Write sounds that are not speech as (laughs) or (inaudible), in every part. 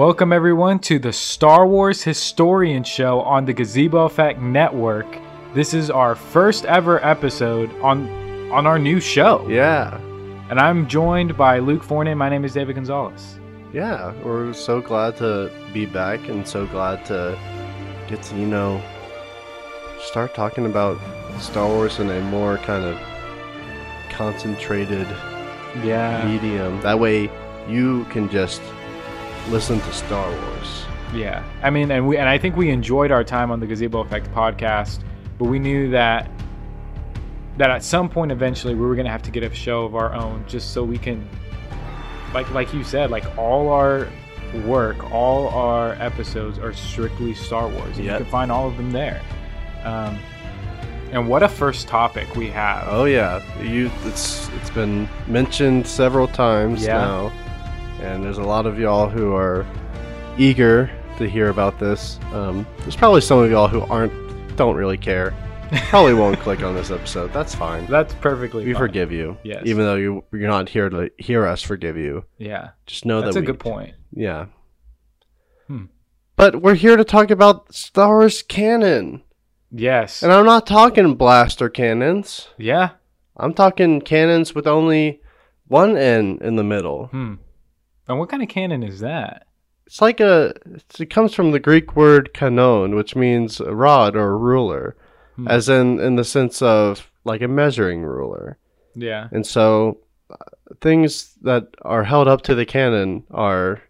Welcome everyone to the Star Wars Historian Show on the Gazebo Effect Network. This is our first ever episode on on our new show. Yeah. And I'm joined by Luke Fornea. My name is David Gonzalez. Yeah, we're so glad to be back and so glad to get to, you know, start talking about Star Wars in a more kind of concentrated Yeah. medium. That way you can just listen to Star Wars. Yeah. I mean, and we and I think we enjoyed our time on the Gazebo Effect podcast, but we knew that that at some point eventually we were going to have to get a show of our own just so we can like like you said, like all our work, all our episodes are strictly Star Wars. And Yep. You can find all of them there. Um, and what a first topic we have. Oh yeah, you it's it's been mentioned several times Yeah. now. And there's a lot of y'all who are eager to hear about this. Um, there's probably some of y'all who aren't don't really care. (laughs) Probably won't click on this episode. That's fine. That's perfectly We fine. forgive you. Yes. Even though you you're not here to hear us forgive you. Yeah. Just know That's that a we, good point. Yeah. Hmm. But we're here to talk about Star Wars canon. Yes. And I'm not talking blaster cannons. yeah. I'm talking cannons with only one N in the middle. Hmm. And what kind of canon is that? It's like a it's, it comes from the Greek word kanon, which means a rod or a ruler, Hmm. as in in the sense of like a measuring ruler. Yeah. And so uh, things that are held up to the canon are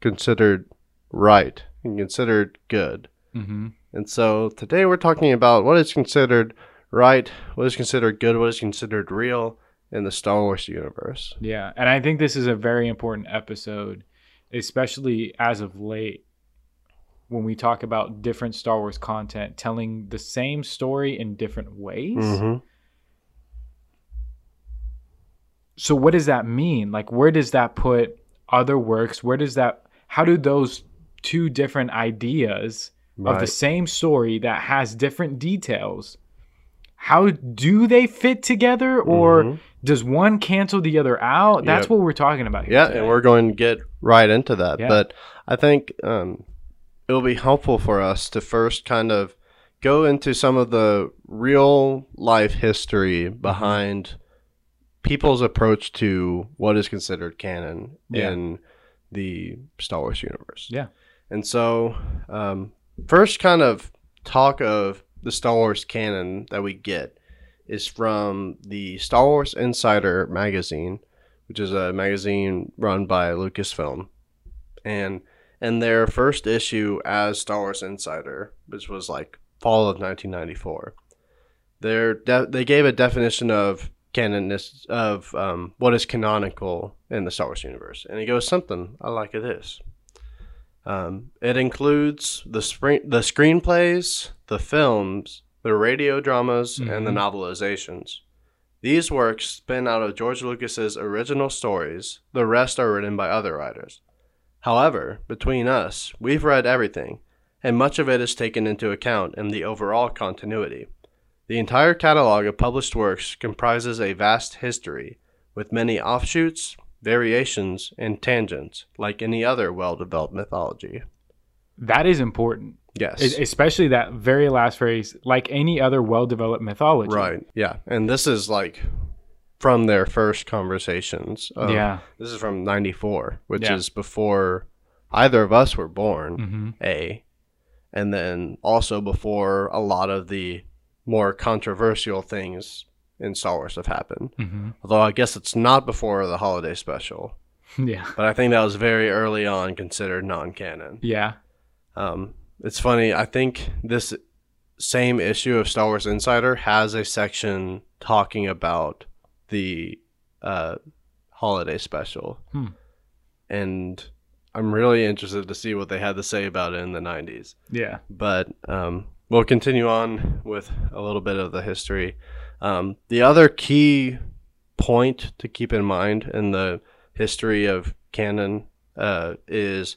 considered right and considered good. Mm-hmm. And so today we're talking about what is considered right, what is considered good, what is considered real in the Star Wars universe. Yeah, and I think this is a very important episode, especially as of late when we talk about different Star Wars content telling the same story in different ways. Mm-hmm. So what does that mean? Like where does that put other works? Where does that how do those two different ideas of the same story that has different details how do they fit together or Mhm. Does one cancel the other out that's Yep. what we're talking about here Yeah, today. and we're going to get right into that. Yeah. But I think um, it will be helpful for us to first kind of go into some of the real life history behind people's approach to what is considered canon Yeah. in the Star Wars universe. Yeah. And so, um, first kind of talk of the Star Wars canon that we get is from the Star Wars Insider magazine, which is a magazine run by Lucasfilm. And in their first issue as Star Wars Insider, which was like fall of 1994, their de- they gave a definition of canon of um, what is canonical in the Star Wars universe, and it goes something I like it is. Um, it includes the spring, the screenplays, the films, the radio dramas, and the Mhm. novelizations. These works spin out of George Lucas's original stories. The rest are written by other writers. However, between us, we've read everything, and much of it is taken into account in the overall continuity. The entire catalog of published works comprises a vast history, with many offshoots, variations, and tangents, like any other well developed mythology. that is important Yes. Es- especially that very last phrase like any other well-developed mythology right. Yeah. And this is like from their first conversations. of- yeah This is from 94, which Yeah. is before either of us were born, hmm A. And then also before a lot of the more controversial things in Star Wars have happened. hmm Although I guess it's not before the holiday special. (laughs) yeah But I think that was very early on considered non canon. yeah Um, it's funny. I think this same issue of Star Wars Insider has a section talking about the uh, holiday special, Hmm. and I'm really interested to see what they had to say about it in the '90s. yeah But um, we'll continue on with a little bit of the history. Um, the other key point to keep in mind in the history of canon uh, is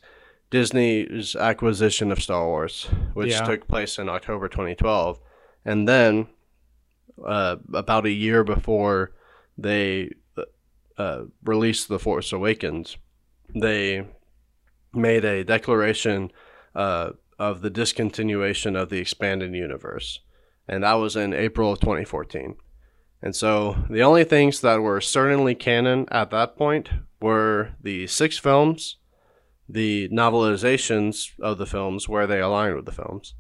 Disney's acquisition of Star Wars, which Yeah. took place in October 2012. And then, uh, about a year before they uh, released The Force Awakens, they made a declaration uh, of the discontinuation of the expanded universe, and that was in April of 2014. And so the only things that were certainly canon at that point were the six films, the novelizations of the films where they aligned with the films,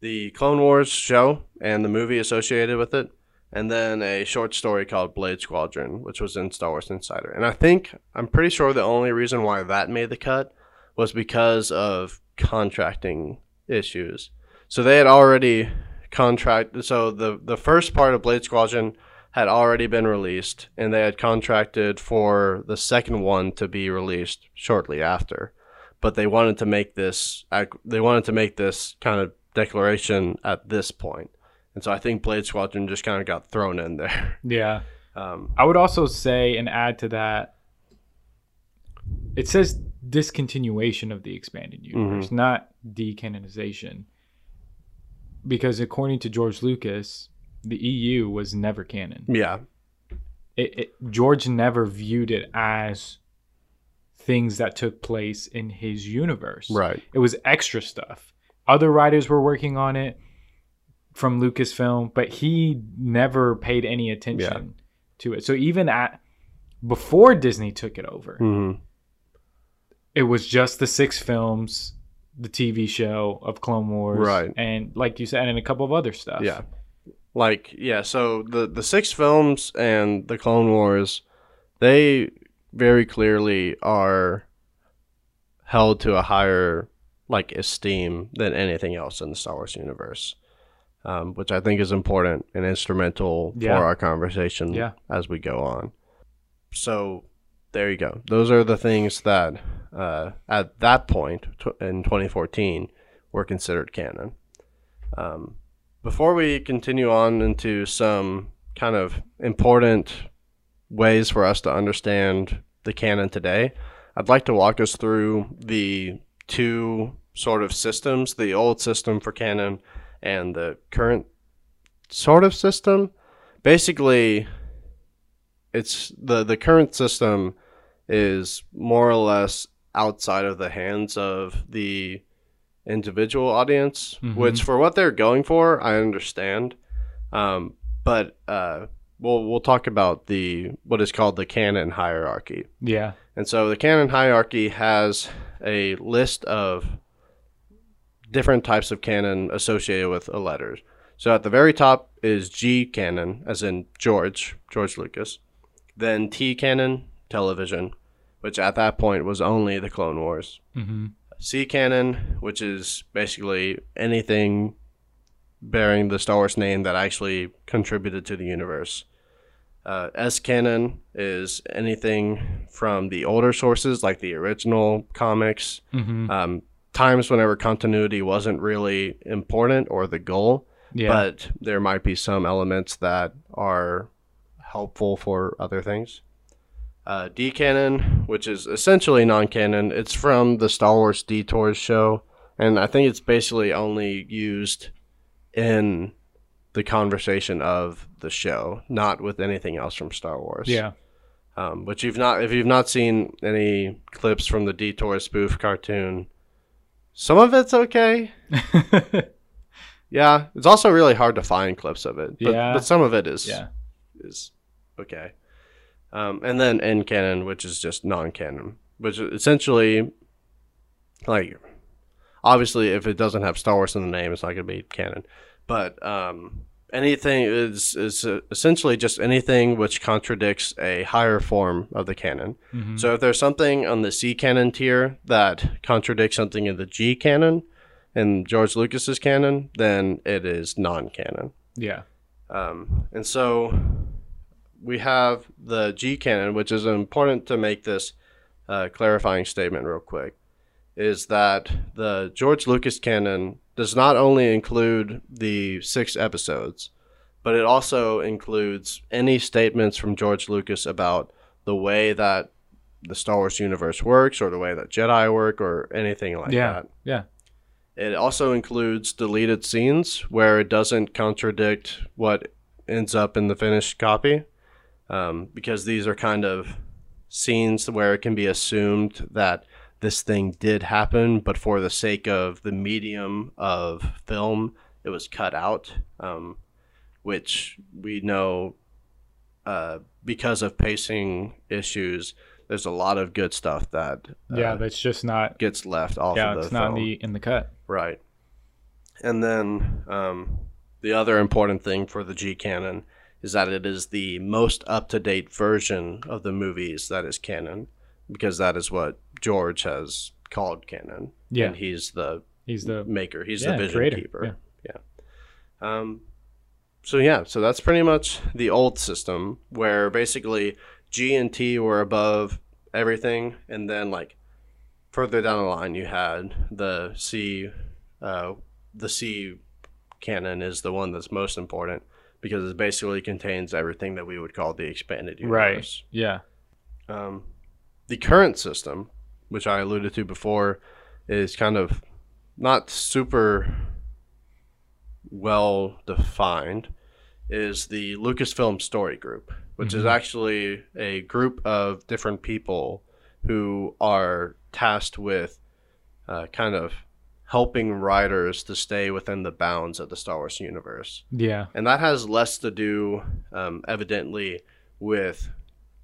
the Clone Wars show and the movie associated with it, and then a short story called Blade Squadron, which was in Star Wars Insider. And I think, I'm pretty sure the only reason why that made the cut was because of contracting issues. So they had already contract. So the the first part of Blade Squadron had already been released, and they had contracted for the second one to be released shortly after. But they wanted to make this they wanted to make this kind of declaration at this point, and so I think Blade Squadron just kind of got thrown in there. (laughs) Yeah. Um, I would also say and add to that. It says discontinuation of the expanded universe, not decanonization. Because according to George Lucas, the EU was never canon. yeah, It, it, George never viewed it as things that took place in his universe. right. It was extra stuff. Other writers were working on it from Lucasfilm, but he never paid any attention to it. So even at before Disney took it over, hmm it was just the six films, the TV show of Clone Wars, Right. And like you said, and a couple of other stuff. Yeah. Like, yeah, so the the six films and the Clone Wars, they very clearly are held to a higher like esteem than anything else in the Star Wars universe. Um, which I think is important and instrumental Yeah. for our conversation Yeah. as we go on. So there you go. Those are the things that uh, at that point in 2014 were considered canon. Um, before we continue on into some kind of important ways for us to understand the canon today, I'd like to walk us through the two sort of systems the old system for canon and the current sort of system. Basically, it's the, the current system is more or less outside of the hands of the individual audience, Mhm. which for what they're going for, I understand. Um, but uh, we'll we'll talk about the what is called the canon hierarchy. Yeah. And so the canon hierarchy has a list of different types of canon associated with a letter. So at the very top is G canon, as in George, George Lucas. Then T canon, television, which at that point was only the Clone Wars. hmm C canon, which is basically anything bearing the Star Wars name that actually contributed to the universe. Uh, S canon is anything from the older sources, like the original comics, hmm um, times whenever continuity wasn't really important or the goal, Yeah. but there might be some elements that are helpful for other things. Uh, D canon, which is essentially non canon, it's from the Star Wars Detours show, and I think it's basically only used in the conversation of the show, not with anything else from Star Wars. yeah. Um, but you've not if you've not seen any clips from the Detour spoof cartoon, some of it's okay. (laughs) Yeah, it's also really hard to find clips of it. But, Yeah. but some of it is yeah. is okay. Um, and then N canon, which is just non-canon, which essentially like obviously if it doesn't have Star Wars in the name, it's not going to be canon. But um, anything is is uh, essentially just anything which contradicts a higher form of the canon. Mhm. So if there's something on the C canon tier that contradicts something in the G canon in George Lucas's canon, then it is non-canon. Yeah. Um, and so we have the G canon, which is important to make this uh, clarifying statement real quick, is that the George Lucas canon does not only include the six episodes, but it also includes any statements from George Lucas about the way that the Star Wars universe works or the way that Jedi work or anything like Yeah. that. Yeah. It also includes deleted scenes where it doesn't contradict what ends up in the finished copy, um, because these are kind of scenes where it can be assumed that this thing did happen, but for the sake of the medium of film, it was cut out, um, which we know uh, because of pacing issues. There's a lot of good stuff that uh, yeah, that's just not. gets left off Yeah, of the it's not in the in the cut. Right. And then um, the other important thing for the G canon is that it is the most up to date version of the movies that is canon, because that is what George has called canon. Yeah. And he's the He's the maker, he's Yeah, the vision creator, keeper. Yeah. Um, so, yeah, so that's pretty much the old system where basically G and T were above everything, and then like further down the line, you had the C. Uh, the C canon is the one that's most important because it basically contains everything that we would call the expanded universe. right. Yeah. Um, the current system, which I alluded to before, is kind of not super well defined. Is the Lucasfilm Story Group, which is Mhm. actually a group of different people who are tasked with uh, kind of helping writers to stay within the bounds of the Star Wars universe Yeah. and that has less to do um, evidently with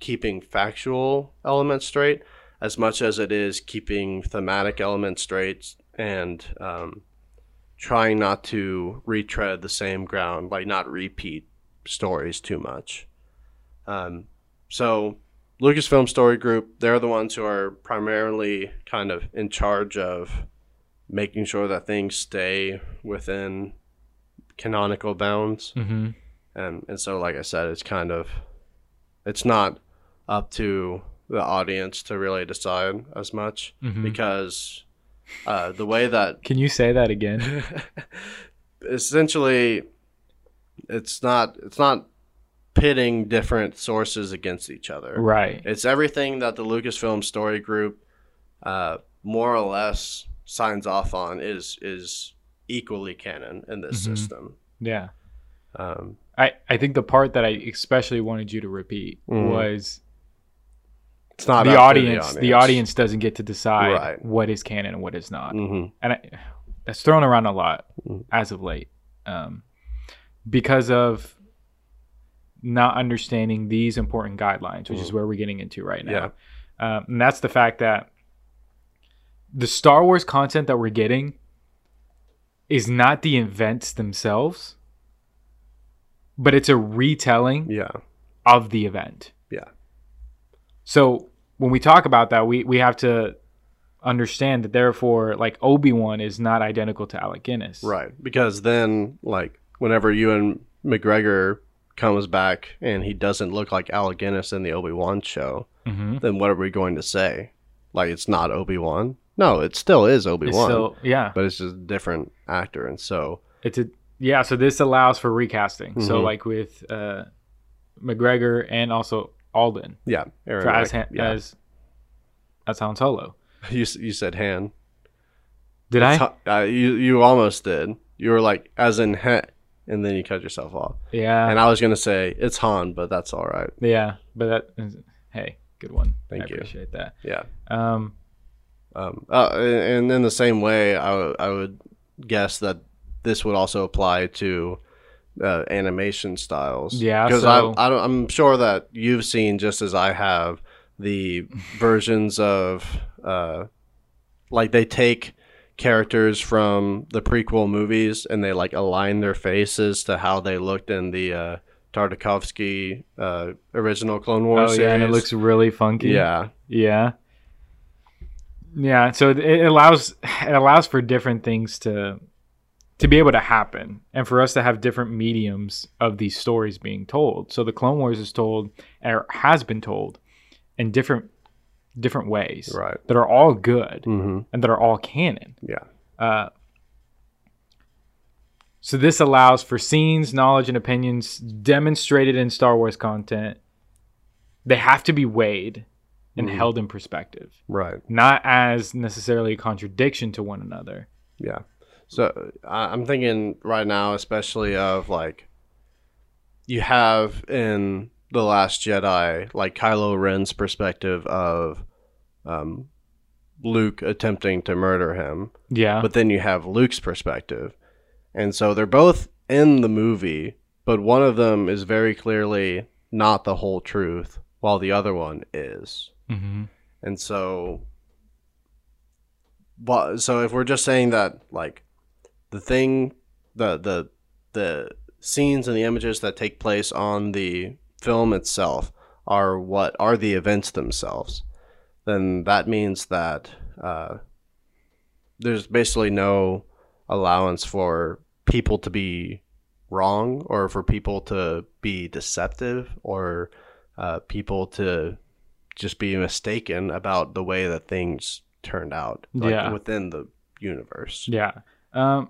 keeping factual elements straight as much as it is keeping thematic elements straight and um, trying not to retread the same ground like not repeat stories too much um, so lucasfilm story group they're the ones who are primarily kind of in charge of making sure that things stay within canonical bounds Mm-hmm. and and so like I said, it's kind of it's not up to the audience to really decide as much Mhm. because uh, the way that Can you say that again? (laughs) essentially it's not it's not pitting different sources against each other. right. It's everything that the Lucasfilm Story Group uh, more or less signs off on is is equally canon in this Mhm. system. Yeah. Um, I, I think the part that I especially wanted you to repeat Mhm. was it's not the up to audience, the audience. doesn't get to decide Right. what is canon and what is not. Mhm. And I, that's thrown around a lot Mhm. as of late um, because of not understanding these important guidelines, which is Mhm. where we're getting into right now. Yeah. Um, and that's the fact that the Star Wars content that we're getting is not the events themselves, but it's a retelling Yeah. of the event. Yeah. So when we talk about that, we, we have to understand that therefore, like Obi Wan is not identical to Alec Guinness. Right. Because then, like, whenever Ewan McGregor comes back and he doesn't look like Alec Guinness in the Obi Wan show, Mm-hmm. then what are we going to say? Like, it's not Obi Wan? No, it still is Obi Wan. yeah. but it's just a different actor. And so, It's a yeah. So this allows for recasting. So Mhm. like with uh, McGregor and also Alden yeah. Aaron, for as Han- yeah. as as Han Solo. (laughs) you, you said Han. Did It's I? Uh, you, you almost did. You were like, as in Han, and then you cut yourself off. Yeah. and I was going to say, it's Han, but that's all right. yeah. But that is, hey, good one. Thank I you. appreciate that. Yeah. Um. Um, uh, and in the same way, I w- I would guess that this would also apply to uh, animation styles. Yeah, because so- I, I don't, I'm sure that you've seen just as I have the (laughs) versions of uh, like they take characters from the prequel movies and they like align their faces to how they looked in the uh, Tartakovsky uh, original Clone Wars Oh series. yeah, and it looks really funky. yeah. Yeah. Yeah, so it- allows it allows for different things to to be able to happen and for us to have different mediums of these stories being told. So the Clone Wars is told or has been told in different different ways Right. that are all good Mm-hmm. and that are all canon. Yeah. Uh, so this allows for scenes, knowledge, and opinions demonstrated in Star Wars content. They have to be weighed and Mhm. held in perspective, Right. not as necessarily a contradiction to one another. Yeah. So I'm thinking right now, especially of like, you have in The Last Jedi, like Kylo Ren's perspective of um, Luke attempting to murder him, Yeah. but then you have Luke's perspective. And so they're both in the movie, but one of them is very clearly not the whole truth, while the other one is. Hmm And so, but so if we're just saying that, like, the thing, the the the scenes and the images that take place on the film itself are what are the events themselves, then that means that uh, there's basically no allowance for people to be wrong or for people to be deceptive or uh, people to just be mistaken about the way that things turned out like, Yeah. within the universe. Yeah. Um,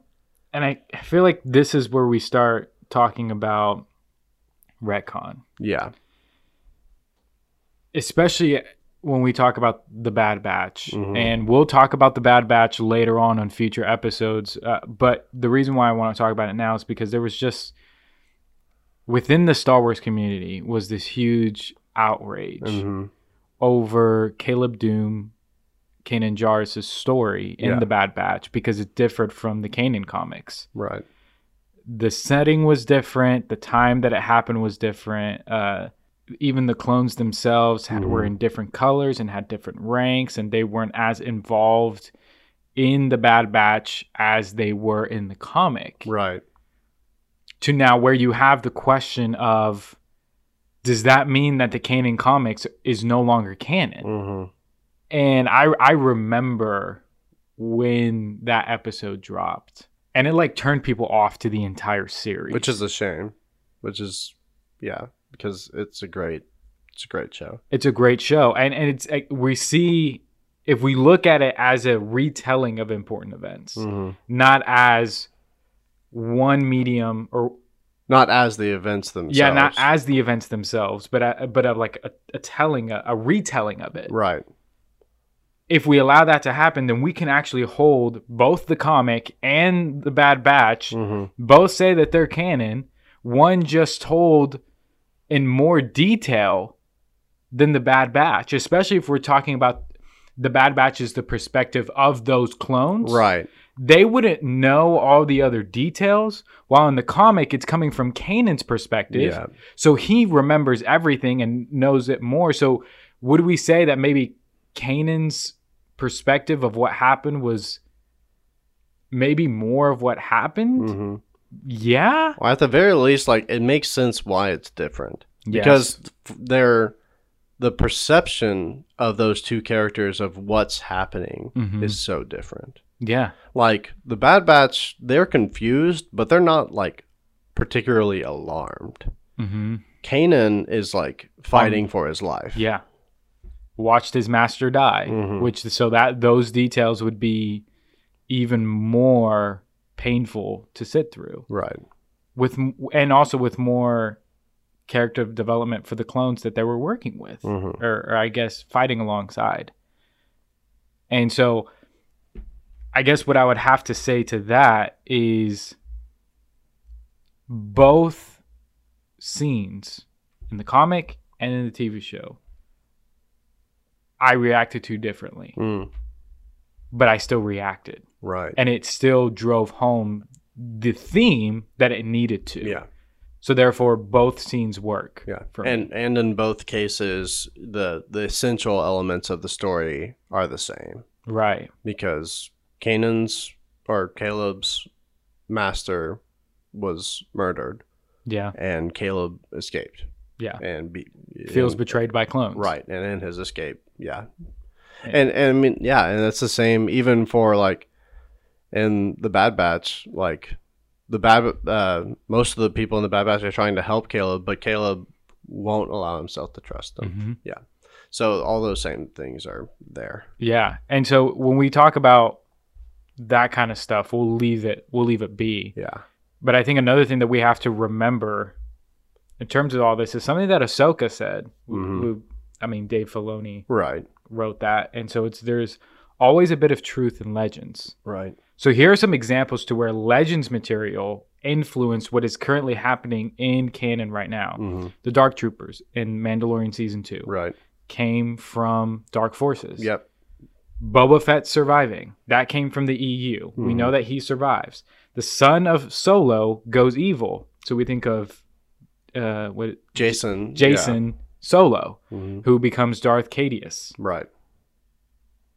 and I feel like this is where we start talking about retcon, Yeah. especially when we talk about the Bad Batch. Mhm. And we'll talk about the Bad Batch later on on future episodes. Uh, but the reason why I want to talk about it now is because there was just within the Star Wars community was this huge outrage hmm over Caleb Dume, Kanan Jarrus' story in Yeah. the Bad Batch because it differed from the Kanan comics. Right. the setting was different the time that it happened was different uh even the clones themselves had, were Mhm. in different colors and had different ranks and they weren't as involved in the bad batch as they were in the comic Right. to now where you have the question of does that mean that the canon comics is no longer canon hmm and I I remember when that episode dropped, and it like turned people off to the entire series. Which is a shame. Which is, yeah, because it's a great, it's a great show. it's a great show, and and it's like, we see if we look at it as a retelling of important events, hmm not as one medium or Not as the events themselves. yeah, not as the events themselves, but a, but of like a, a telling, a, a retelling of it. Right. if we allow that to happen, then we can actually hold both the comic and the Bad Batch. hmm Both say that they're canon. One just told in more detail than the Bad Batch, especially if we're talking about the Bad Batch is the perspective of those clones. Right. They wouldn't know all the other details, while in the comic, it's coming from Kanan's perspective. Yeah. So he remembers everything and knows it more. So would we say that maybe Kanan's perspective of what happened was maybe more of what happened? hmm Yeah. Well, at the very least, like it makes sense why it's different Yes. because they're the perception of those two characters of what's happening Mhm. is so different. Yeah. Like the Bad Batch, they're confused, but they're not like particularly alarmed. hmm Kanan is like fighting for his life. Yeah. Watched his master die, Mhm. which so that those details would be even more painful to sit through Right. with and also with more character development for the clones that they were working with Mhm. or, or I guess fighting alongside. And so I guess what I would have to say to that is both scenes in the comic and in the TV show I reacted to differently, Mm. but I still reacted Right. and it still drove home the theme that it needed to. yeah. So therefore both scenes work. Yeah. for me. And and in both cases, the the essential elements of the story are the same Right. because Kanan's or Caleb's master was murdered Yeah. and Caleb escaped Yeah. and be, Feels and- betrayed by clones. Right, and in his escape, yeah, Yeah. and and I mean, yeah, and it's the same even for like in the Bad Batch, like the bad uh, most of the people in the Bad Batch are trying to help Caleb, but Caleb won't allow himself to trust them. hmm So all those same things are there. Yeah. And so when we talk about that kind of stuff, we'll leave it we'll leave it be. Yeah, But I think another thing that we have to remember in terms of all this is something that Ahsoka said. Mhm. Who, I mean, Dave Filoni right, wrote that, and so it's there's always a bit of truth in legends. right, So here are some examples to where legends material influenced what is currently happening in canon right now. hmm The Dark Troopers in Mandalorian season two right. came from Dark Forces. Yep, Boba Fett surviving. That came from the EU. We Mhm. know that he survives. The son of Solo goes evil. So we think of uh, what Jason. Jacen Solo, Yeah. Mhm. who becomes Darth Caedus. Right.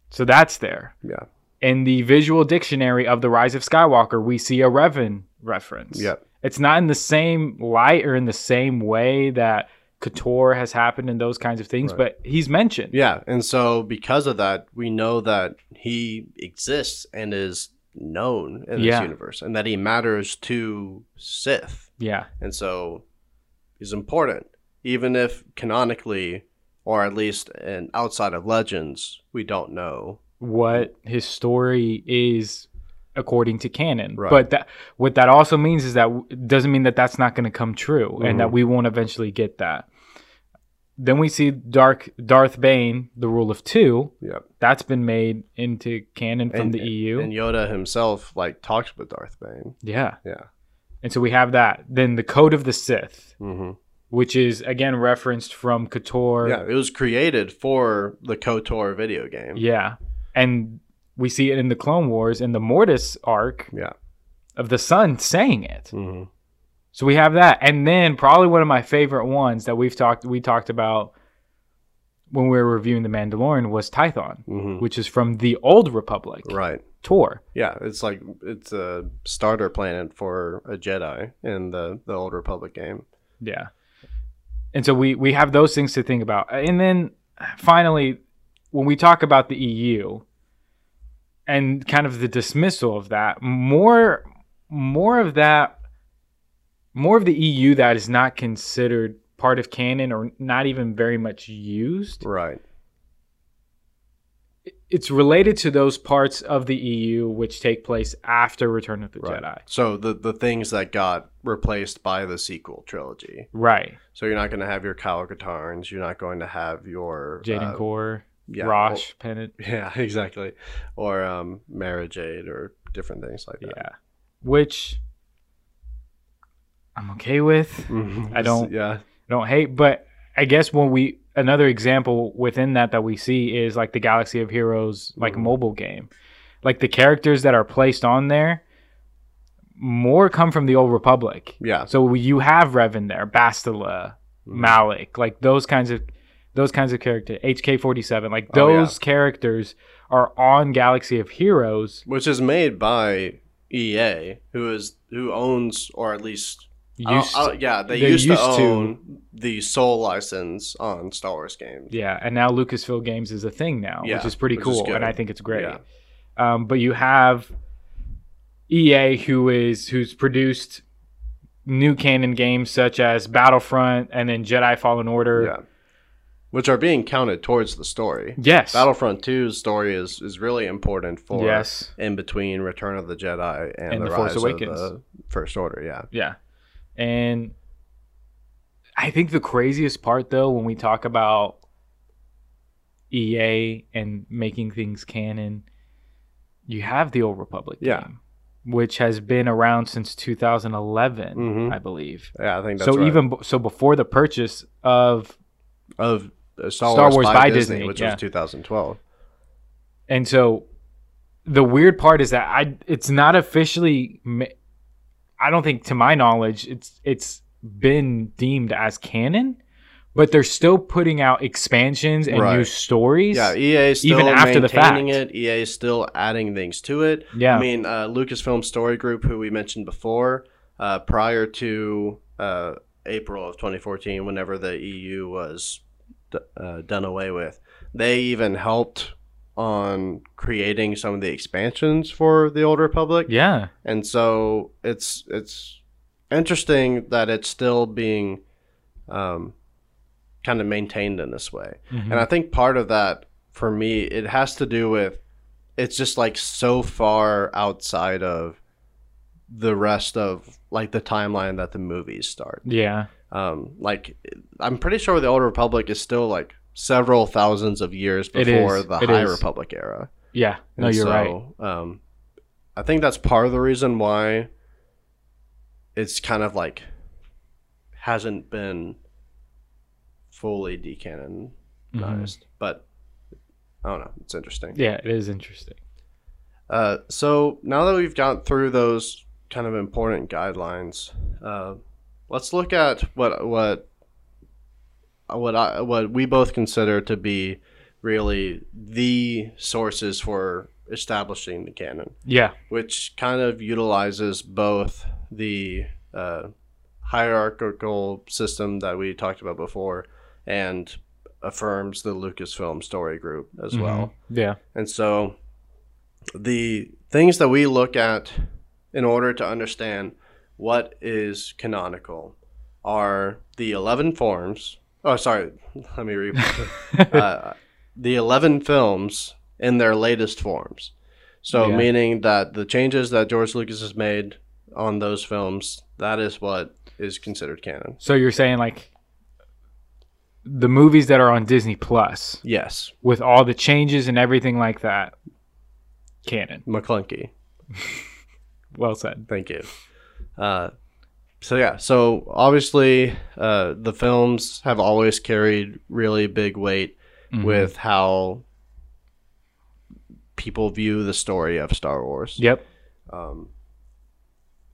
So that's there. Yeah. In the visual dictionary of the Rise of Skywalker, we see a Revan reference. Yep. It's not in the same light or in the same way that KOTOR has happened and those kinds of things, Right. but he's mentioned. Yeah, and so because of that, we know that he exists and is known in this universe, and that he matters to Sith, Yeah. and so he's important, even if canonically, or at least in outside of legends, we don't know. what his story is according to canon. Right. But that what that also means is that doesn't mean that that's not going to come true and that Mhm. we won't eventually get that. Then we see Dark Darth Bane, the rule of 2, Yep. that's been made into canon from And- the EU. And Yoda himself like talks with Darth Bane. yeah. Yeah. And so we have that. Then the Code of the Sith, hmm which is again referenced from KOTOR. Yeah, it was created for the KOTOR video game. Yeah. And we see it in the Clone Wars in the Mortis arc Yeah. of the sun saying it. hmm So we have that, and then probably one of my favorite ones that we've talked we talked about when we were reviewing the Mandalorian was Tython, hmm which is from the Old Republic Right. Tor. Yeah, it's like it's a starter planet for a Jedi in the the Old Republic game. Yeah, and so we we have those things to think about, and then finally, when we talk about the EU and kind of the dismissal of that, more more of that, more of the EU that is not considered part of canon or not even very much used Right. it's related to those parts of the EU which take place after Return of the Right. Jedi. So the the things that got replaced by the sequel trilogy. Right. So you're not going to have your Kyle Katarns. You're not going to have your Jaden uh, Korr, yeah, Rosh, Penin. (laughs) yeah, exactly. Or um, Mara Jade or different things like that. Yeah. Which I'm okay with. Mhm. I don't- Yeah. I don't hate, but I guess when we another example within that that we see is like the Galaxy of Heroes like Mhm. mobile game. Like the characters that are placed on there more come from the old republic. Yeah. So you have Revan there, Bastila, Mhm. Malak, like those kinds of those kinds of characters. HK47, like Oh, yeah. those characters are on Galaxy of Heroes. Which is made by EA, who is who owns or at least Used, I'll- I'll- yeah, they used, used to to. own the sole license on Star Wars games. yeah, and now Lucasfilm Games is a thing now, which is pretty which cool, good. and I think it's great. Yeah. Um, but you have EA, who is who's produced new canon games such as Battlefront and then Jedi Fallen Order. Yeah. Which are being counted towards the story. Yes. Battlefront 2's story is, is really important for Yes. in between Return of the Jedi and, And the, The Force Rise Awakens. of the First Order. Yeah. Yeah. And I think the craziest part though when we talk about EA and making things canon, you have the Old Republic Yeah. game, which has been around since 2011, Mhm. I believe. Yeah, I think that's so right. even b- so before the purchase of of uh, Star, Star Wars, Wars by, by Disney, Disney, which yeah. was 2012. and so the weird part is that I it's not officially ma- I don't think to my knowledge it's it's been deemed as canon but they're still putting out expansions and new stories Yeah, EA is still Even after the fact. it. EA is still adding things to it. Yeah. I mean, uh, Lucasfilm Story Group, who we mentioned before, uh, prior to uh, April of 2014, whenever the EU was d- uh, done away with, they even helped on creating some of the expansions for the Old Republic. yeah and so it's it's interesting that it's still being um, kind of maintained in this way Mhm. and i think part of that for me it has to do with it's just like so far outside of the rest of like the timeline that the movies start yeah um, like i'm pretty sure the old republic is still like several thousands of years before the It high is. republic era yeah no and you're right Um, I think that's part of the reason why it's kind of like hasn't been fully decanonized. Mhm. But I don't know. It's interesting. Yeah, it is interesting. Uh, so now that we've gone through those kind of important guidelines, uh, let's look at what what what I what we both consider to be really the sources for establishing the canon, Yeah. which kind of utilizes both the uh, hierarchical system that we talked about before and affirms the Lucasfilm story group as well. Mhm. Yeah. And so the things that we look at in order to understand what is canonical are the 11 forms. Oh, sorry. (laughs) Let me read. (laughs) uh, the 11 films in their latest forms. So, Yeah. meaning that the changes that George Lucas has made on those films, that is what is considered canon. So you're saying like the movies that are on Disney Plus Yes, with all the changes and everything like that, canon. McClunky. (laughs) Well said. Thank you. Uh, so yeah, so obviously uh, the films have always carried really big weight Mhm. with how people view the story of Star Wars. Yep. Um,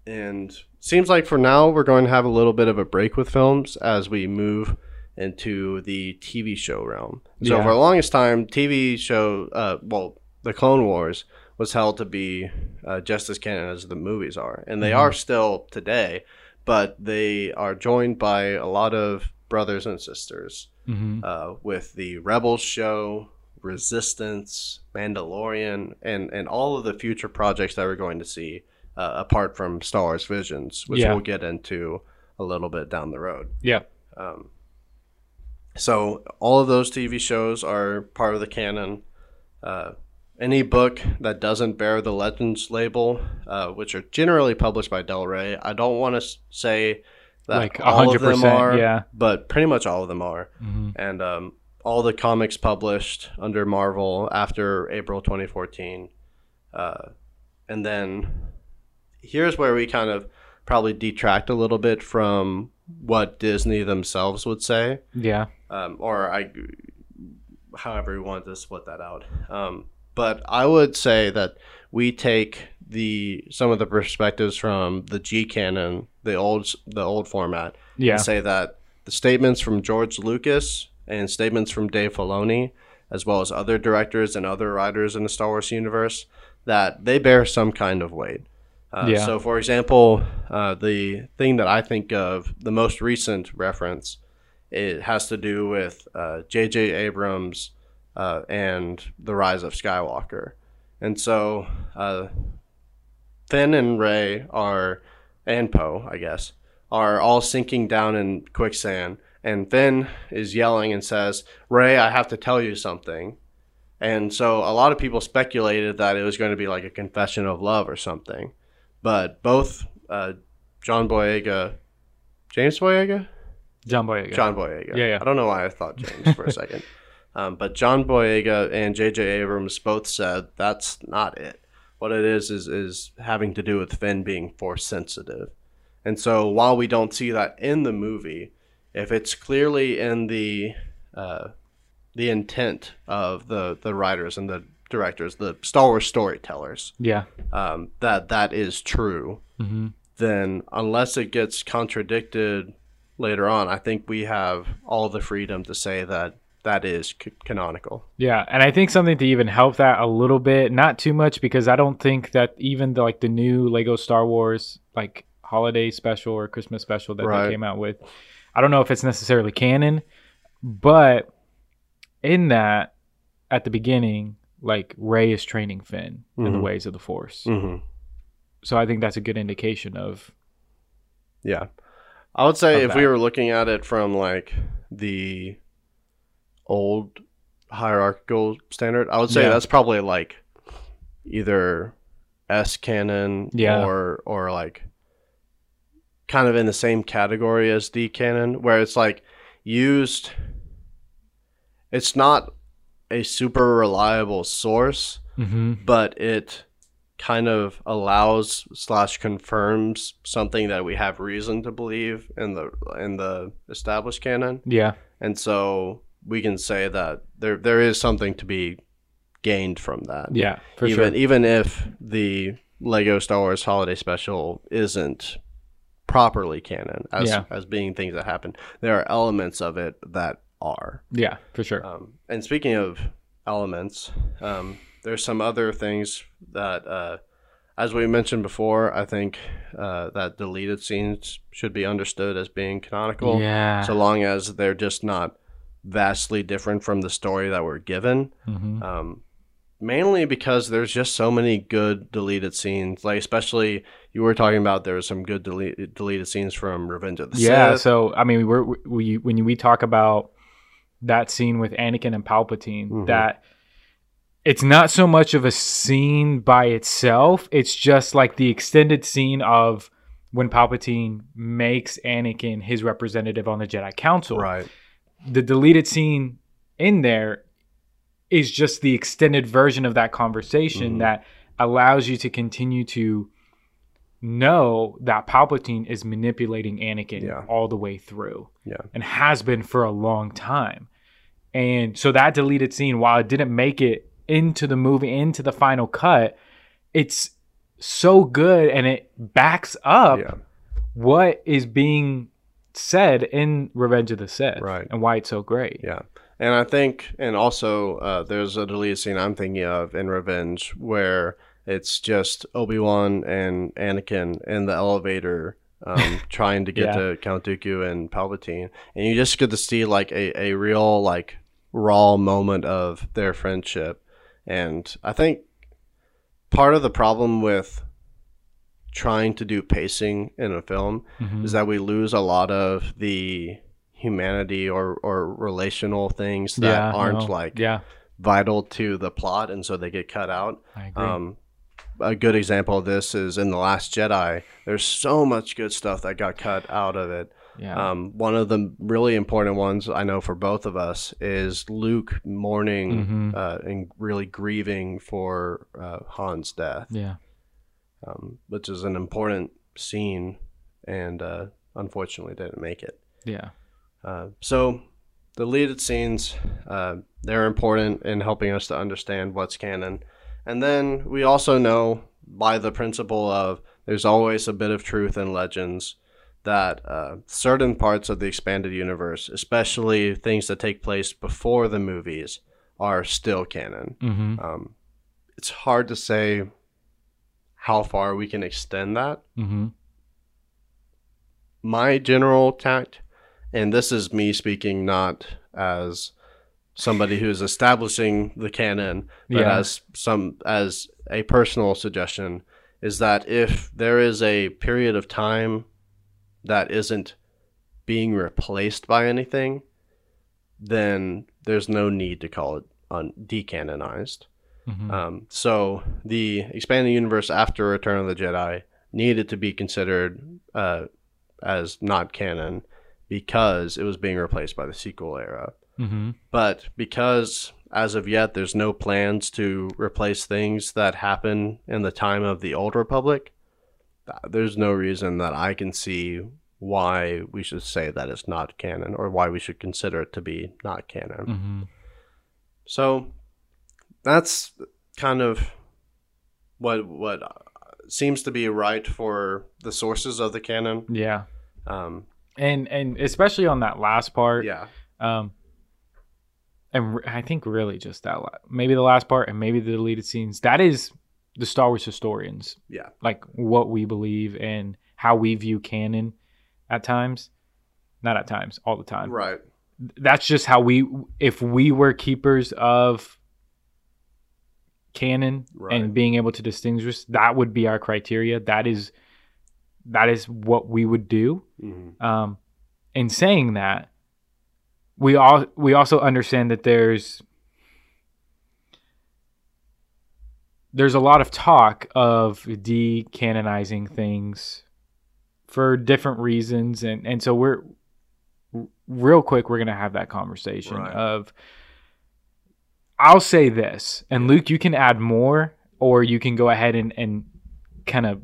and seems like for now we're going to have a little bit of a break with films as we move into the TV show realm. So Yeah. for the longest time, TV show, uh, well, the Clone Wars was held to be uh, just as canon as the movies are, and they Mhm. are still today. But they are joined by a lot of brothers and sisters hmm uh, with the Rebels show, Resistance, Mandalorian, and and all of the future projects that we're going to see uh, apart from Star Wars Visions, which Yeah. we'll get into a little bit down the road. Yeah. Um, so all of those TV shows are part of the canon. Uh, any book that doesn't bear the Legends label, uh, which are generally published by Del Rey, I don't want to say that Like all of them 100%, are, yeah. but pretty much all of them are hmm and um, all the comics published under Marvel after April 2014. Uh, and then here's where we kind of probably detract a little bit from what Disney themselves would say, Yeah. um, or I, however we want to split that out. Um, but I would say that we take the some of the perspectives from the G canon, the old the old format, Yeah. and say that the statements from George Lucas and statements from Dave Filoni, as well as other directors and other writers in the Star Wars universe, that they bear some kind of weight. Uh, Yeah. So, for example, uh, the thing that I think of, the most recent reference, it has to do with uh, J.J. Abrams uh, and the rise of Skywalker. And so, uh, Finn and Rey are, and Poe, I guess, are all sinking down in quicksand. And Finn is yelling and says, Rey, I have to tell you something. And so a lot of people speculated that it was going to be like a confession of love or something. But both uh, John Boyega, James Boyega? John Boyega. John Boyega. Yeah, yeah. I don't know why I thought James for a second. (laughs) Um, but John Boyega and J.J. Abrams both said that's not it. What it is is is having to do with Finn being force sensitive. And so while we don't see that in the movie, if it's clearly in the uh, the intent of the the writers and the directors, the Star Wars storytellers, Yeah. um, that that is true, hmm then unless it gets contradicted later on, I think we have all the freedom to say that that is c- canonical. Yeah, and I think something to even help that a little bit, not too much, because I don't think that even the like the new Lego Star Wars like holiday special or Christmas special that Right. they came out with, I don't know if it's necessarily canon, but in that, at the beginning, like Rey is training Finn in the Mhm. ways of the Force, Mm-hmm. so I think that's a good indication of Yeah, I would say if we were looking at it from like the old hierarchical standard, I would say Yeah. that's probably like either S canon Yeah. or or like kind of in the same category as D canon, where it's like used. It's not a super reliable source, hmm but it kind of allows slash confirms something that we have reason to believe in the in the established canon yeah, and so we can say that there there is something to be gained from that. Yeah, for even sure. even if the Lego Star Wars Holiday Special isn't properly canon as Yeah. as being things that happen, there are elements of it that are. Yeah, for sure. Um, and speaking of elements, um, there's some other things that, uh, as we mentioned before, I think uh, that deleted scenes should be understood as being canonical, yeah. so long as they're just not vastly different from the story that we're given. Mhm. Um, mainly because there's just so many good deleted scenes, like especially you were talking about there was some good delete, deleted scenes from Revenge of the Sith. Yeah, Sith. so I mean, we're, we when we talk about that scene with Anakin and Palpatine, Mhm. that it's not so much of a scene by itself; it's just like the extended scene of when Palpatine makes Anakin his representative on the Jedi Council. right. The deleted scene in there is just the extended version of that conversation Mhm. that allows you to continue to know that Palpatine is manipulating Anakin Yeah. all the way through Yeah. and has been for a long time. And so that deleted scene, while it didn't make it into the movie, into the final cut, it's so good and it backs up Yeah. what is being said in Revenge of the Sith Right. and why it's so great. Yeah. And I think, and also, uh, there's a deleted scene I'm thinking of in Revenge where it's just Obi Wan and Anakin in the elevator um, (laughs) trying to get Yeah. to Count Dooku and Palpatine, and you just get to see like a, a real like raw moment of their friendship. And I think part of the problem with trying to do pacing in a film Mhm. is that we lose a lot of the humanity or, or relational things that Yeah, aren't no, like yeah, vital to the plot and so they get cut out. I agree. um, a good example of this is in the last jedi. There's so much good stuff that got cut out of it. Yeah, um, one of the really important ones i know for both of us is luke mourning Mhm. uh, and really grieving for uh, han's death. Yeah, um, which is an important scene and uh, unfortunately didn't make it yeah, uh, so the deleted scenes, uh, they're important in helping us to understand what's canon. And then we also know by the principle of there's always a bit of truth in legends that uh, certain parts of the expanded universe, especially things that take place before the movies, are still canon. hmm Um, it's hard to say how far we can extend that hmm my general tact, and this is me speaking not as somebody who's establishing the canon, but Yeah. as some as a personal suggestion, is that if there is a period of time that isn't being replaced by anything, then there's no need to call it un- decanonized. Hmm Um, so the expanded universe after Return of the Jedi needed to be considered uh, as not canon because it was being replaced by the sequel era. hmm But because as of yet there's no plans to replace things that happen in the time of the Old Republic, there's no reason that I can see why we should say that it's not canon or why we should consider it to be not canon. hmm So that's kind of what what uh, seems to be right for the sources of the canon. yeah, Um, and and especially on that last part, yeah, um, and I think really just that, la- maybe the last part, and maybe the deleted scenes. That is the Star Wars historians, yeah, like what we believe and how we view canon at times. Not at times, all the time. right. that's just how we if we were keepers of canon Right. and being able to distinguish that would be our criteria that is that is what we would do hmm um in saying that we all we also understand that there's there's a lot of talk of decanonizing things for different reasons and and so we're real quick we're going to have that conversation Right. of I'll say this and Luke you can add more or you can go ahead and and kind of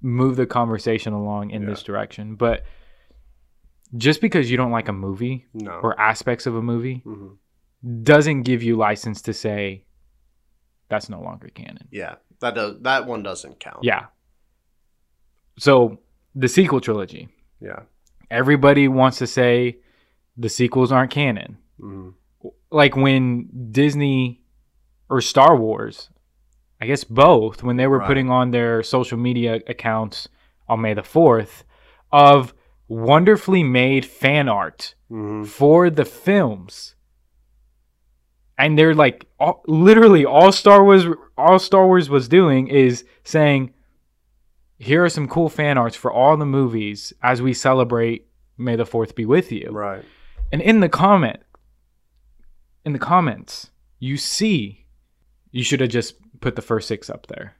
move the conversation along in Yeah. this direction but just because you don't like a movie No. or aspects of a movie hmm doesn't give you license to say that's no longer canon. Yeah, that does that one doesn't count. Yeah. So the sequel trilogy. Yeah. Everybody wants to say the sequels aren't canon. Mhm. Like when Disney or Star Wars, I guess both, when they were Right. putting on their social media accounts on May the 4th of wonderfully made fan art Mhm. for the films. And they're like all, literally all Star Wars all Star Wars was doing is saying here are some cool fan arts for all the movies as we celebrate May the 4th be with you. Right. And in the comment in the comments, you see you should have just put the first 6 up there.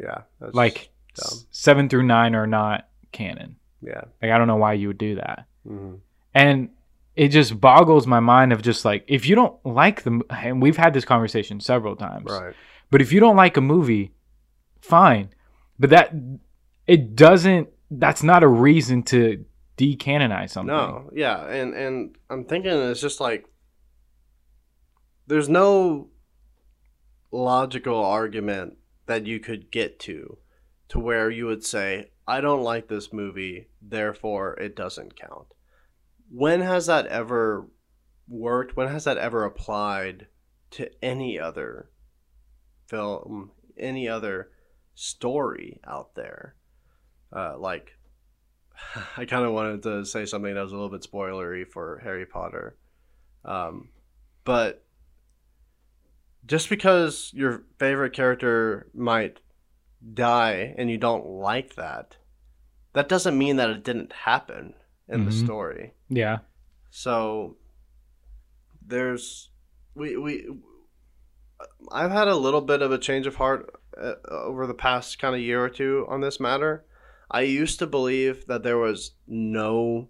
Yeah. That's Like s- 7 through 9 are not canon. Yeah. Like I don't know why you would do that. Mhm. and it just boggles my mind of just like if you don't like the and we've had this conversation several times Right. but if you don't like a movie fine but that it doesn't that's not a reason to decanonize something No, yeah, and and I'm thinking it's just like there's no logical argument that you could get to to where you would say I don't like this movie, therefore it doesn't count. When has that ever worked? When has that ever applied to any other film, any other story out there? Uh, like (sighs) I kind of wanted to say something that was a little bit spoilery for Harry Potter. Um, but just because your favorite character might die and you don't like that, that doesn't mean that it didn't happen in the Mhm. story. yeah So there's we we I've had a little bit of a change of heart uh, over the past kind of year or two on this matter. I used to believe that there was no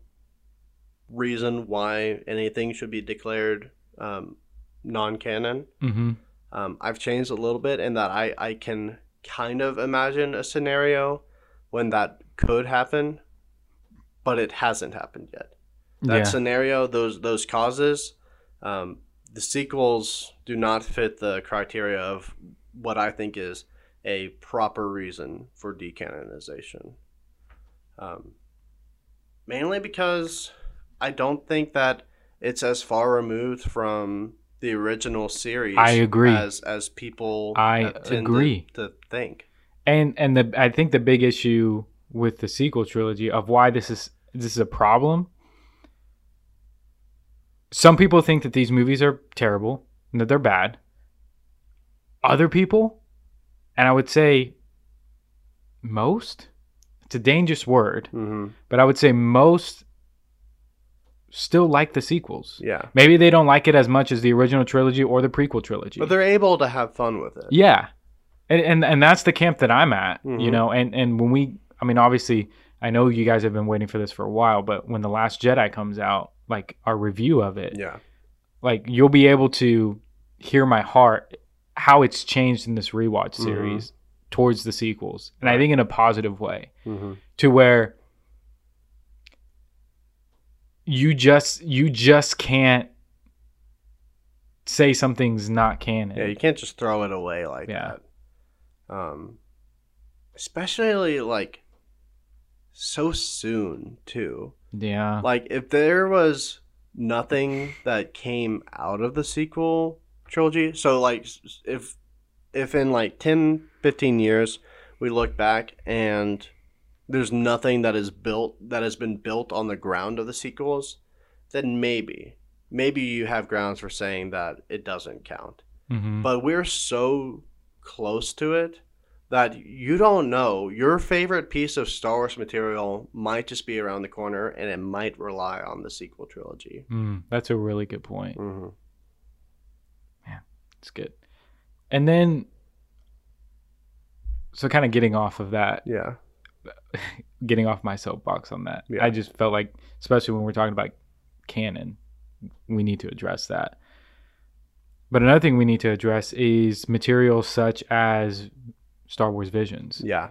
reason why anything should be declared um, non-canon. mm-hmm. Um, I've changed a little bit in that I, I can kind of imagine a scenario when that could happen, but it hasn't happened yet that yeah scenario, those those causes, um, the sequels do not fit the criteria of what I think is a proper reason for decanonization. Um, mainly because I don't think that it's as far removed from the original series. I agree. As as people I uh, tend to- agree. to think. and and the i think the big issue with the sequel trilogy of why this is this is a problem some people think that these movies are terrible and that they're bad other people and i would say most it's a dangerous word hmm but i would say most still like the sequels Yeah, maybe they don't like it as much as the original trilogy or the prequel trilogy but they're able to have fun with it. yeah, and and, and that's the camp that I'm at. You Mhm. know, and and when we, I mean, obviously, I know you guys have been waiting for this for a while, but when the Last Jedi comes out, like our review of it, Yeah. like you'll be able to hear my heart how it's changed in this rewatch Mhm. series towards the sequels, and I think in a positive way hmm to where you just you just can't say something's not canon. Yeah, you can't just throw it away like Yeah. that. Um, especially like so soon too. yeah. Like if there was nothing that came out of the sequel trilogy, so like if if in like 10 15 years we look back and there's nothing that is built that has been built on the ground of the sequels, then maybe maybe you have grounds for saying that it doesn't count hmm but we're so close to it that you don't know your favorite piece of Star Wars material might just be around the corner and it might rely on the sequel trilogy. Mm, that's a really good point. hmm It's good. And then, so kind of getting off of that, Yeah. (laughs) getting off my soapbox on that, Yeah. I just felt like, especially when we're talking about canon, we need to address that. But another thing we need to address is materials such as Star Wars Visions. Yeah.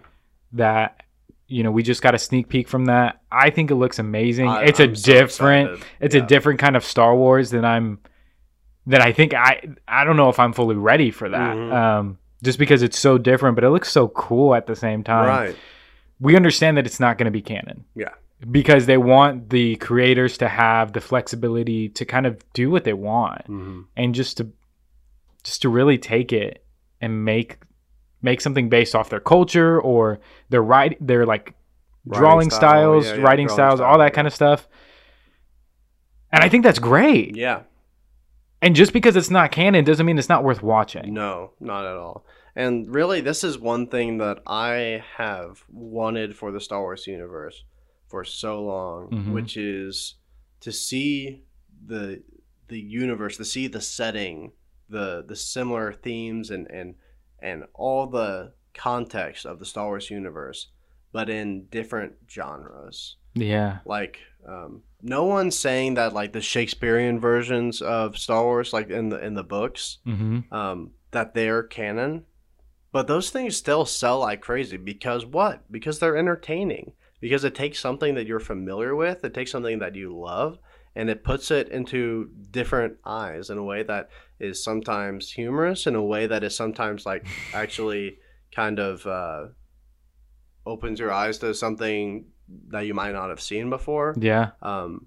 That, you know, we just got a sneak peek from that. I think it looks amazing. I- it's a I'm so different, excited. it's Yeah. a different kind of Star Wars than I'm that I think I I don't know if I'm fully ready for that. Mhm. Um, just because it's so different, but it looks so cool at the same time. right. We understand that it's not going to be canon. Yeah. Because they want the creators to have the flexibility to kind of do what they want hmm and just to just to really take it and make make something based off their culture or their write their like Writing drawing style, styles, yeah, yeah, writing drawing styles, all that yeah. kind of stuff. And I think that's great. Yeah. And just because it's not canon doesn't mean it's not worth watching. No, not at all. And really, this is one thing that I have wanted for the Star Wars universe for so long, Mhm. which is to see the the universe, to see the setting, the the similar themes, and and and all the context of the Star Wars universe, but in different genres Yeah. like um, no one's saying that like the Shakespearean versions of Star Wars, like in the in the books, hmm um, that they're canon, but those things still sell like crazy because what? Because they're entertaining. Because it takes something that you're familiar with, it takes something that you love, and it puts it into different eyes in a way that is sometimes humorous, in a way that is sometimes like (laughs) actually kind of uh, opens your eyes to something that you might not have seen before. Yeah. Um,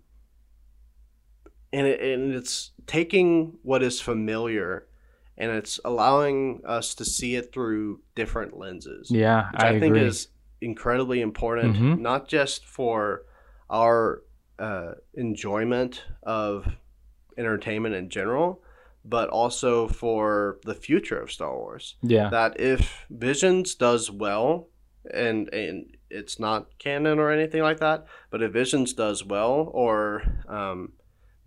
and, it, and it's taking what is familiar and it's allowing us to see it through different lenses, Yeah. which I, I, think agree. is incredibly important, Mhm. not just for our uh, enjoyment of entertainment in general, but also for the future of Star Wars yeah. that if Visions does well, and and it's not canon or anything like that, but if Visions does well, or um,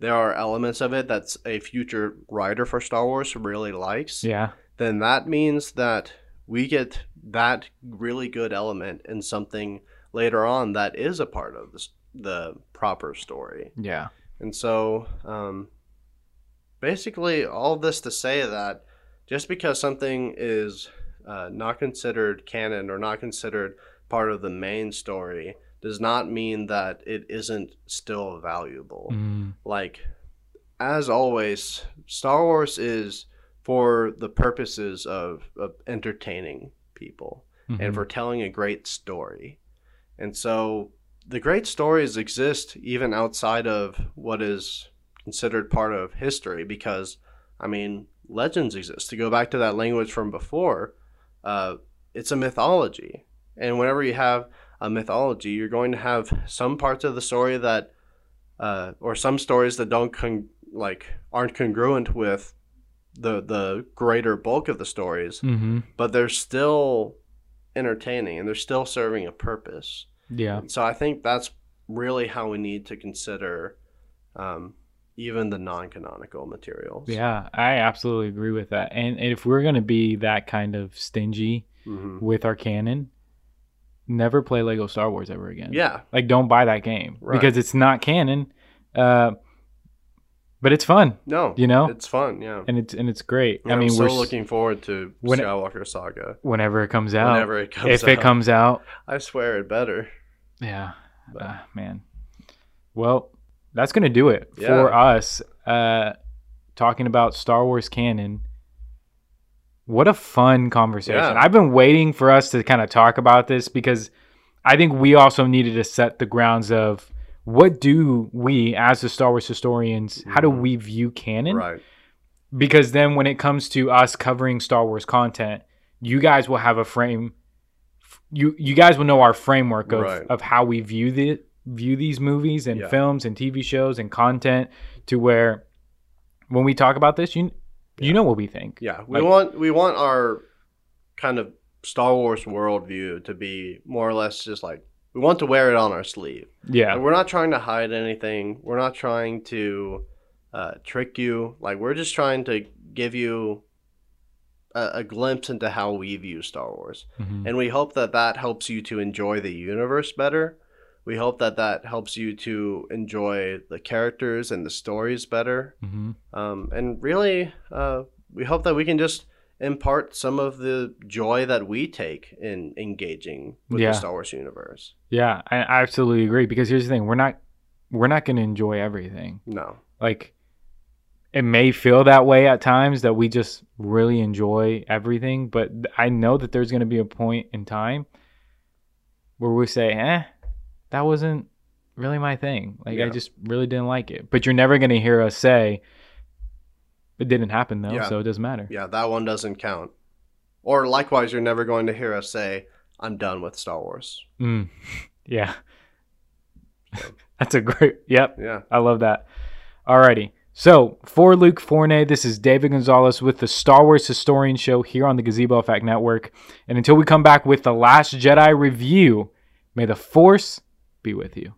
there are elements of it that's a future writer for Star Wars really likes, yeah. then that means that we get that really good element in something later on that is a part of the, the proper story. Yeah. And so, um, basically, all this to say that just because something is uh, not considered canon or not considered part of the main story does not mean that it isn't still valuable. Mm, Like, as always, Star Wars is for the purposes of, of entertaining people mhm. and for telling a great story. And so the great stories exist even outside of what is considered part of history because, I mean, legends exist. To go back to that language from before, uh, it's a mythology. And whenever you have a mythology, you're going to have some parts of the story that, uh, or some stories that don't con- like aren't congruent with the the greater bulk of the stories Mhm. but they're still entertaining and they're still serving a purpose. Yeah. So I think that's really how we need to consider um, even the non-canonical materials. Yeah. I absolutely agree with that. And, and if we're going to be that kind of stingy hmm with our canon, never play Lego Star Wars ever again. Yeah. Like, don't buy that game Right. because it's not canon. Uh, but it's fun, No. You know? it's fun. Yeah. and it's and it's great. And I mean, I'm we're s- looking forward to when Skywalker Saga whenever it comes out. whenever it comes. if it comes out, I swear it better. yeah, uh, man. Well, that's gonna do it Yeah. for us. Uh, talking about Star Wars canon. What a fun conversation! Yeah. I've been waiting for us to kind of talk about this because I think we also needed to set the grounds of what do we, as the Star Wars historians, how do Mhm. we view canon? Right. because then when it comes to us covering Star Wars content, you guys will have a frame. You you guys will know our framework of, Right. of how we view the view these movies and Yeah. films and TV shows and content to where when we talk about this, you you know what we think. Yeah. We Like- want we want our kind of Star Wars worldview to be more or less just like we want to wear it on our sleeve. Yeah. Like, we're not trying to hide anything. We're not trying to uh, trick you. Like we're just trying to give you a, a glimpse into how we view Star Wars, Mhm. and we hope that that helps you to enjoy the universe better. We hope that that helps you to enjoy the characters and the stories better. Mhm. Um, and really, uh, we hope that we can just impart some of the joy that we take in engaging with Yeah. the Star Wars universe. Yeah, I, I absolutely agree because here's the thing: we're not we're not going to enjoy everything. No. Like it may feel that way at times that we just really enjoy everything, but I know that there's going to be a point in time where we say, "Eh, that wasn't really my thing. Like I just really didn't like it." But you're never going to hear us say it didn't happen though, Yeah. so it doesn't matter. Yeah, that one doesn't count. Or likewise, you're never going to hear us say, "I'm done with Star Wars." Mm. (laughs) Yeah. (laughs) That's a great. Yep. Yeah. I love that. Alrighty. So for Luke Fornea, this is David Gonzalez with the Star Wars Historian Show here on the Gazebo Effect Network. And until we come back with the Last Jedi review, may the Force be with you.